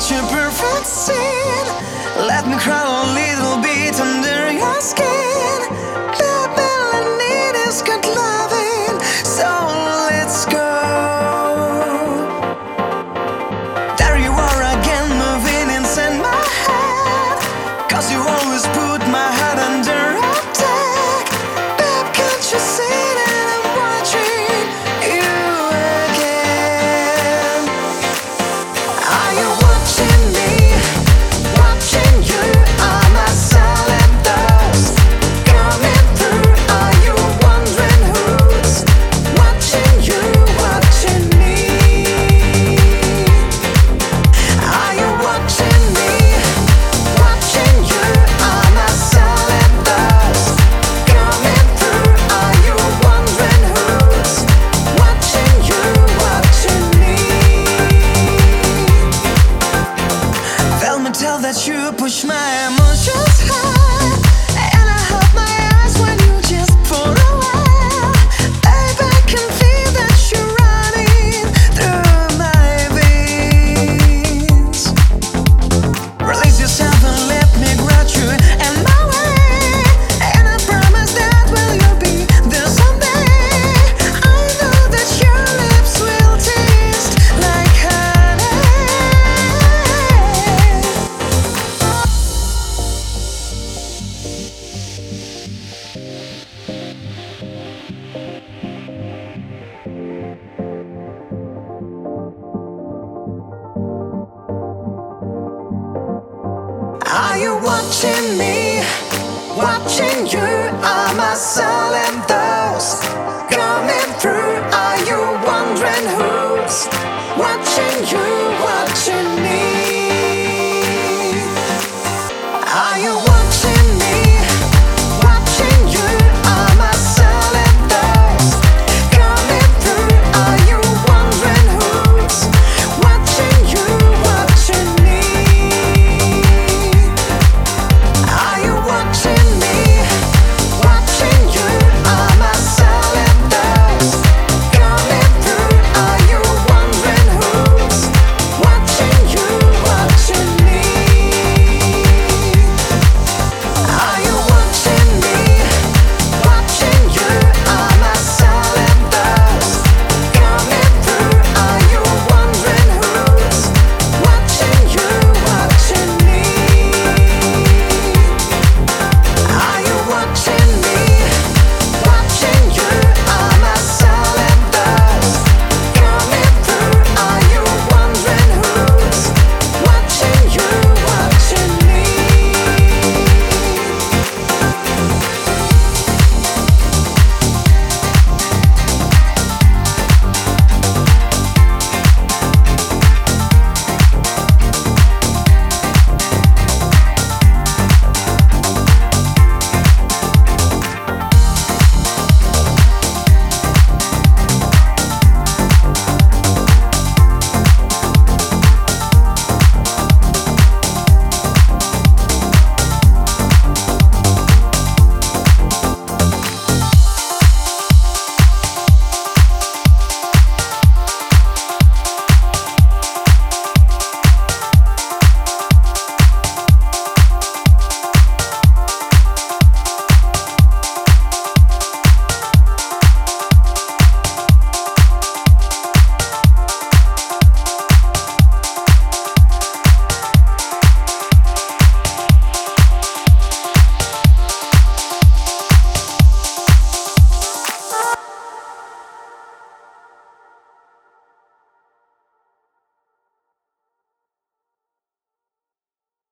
such perfect scene. Let me cry a little. silent.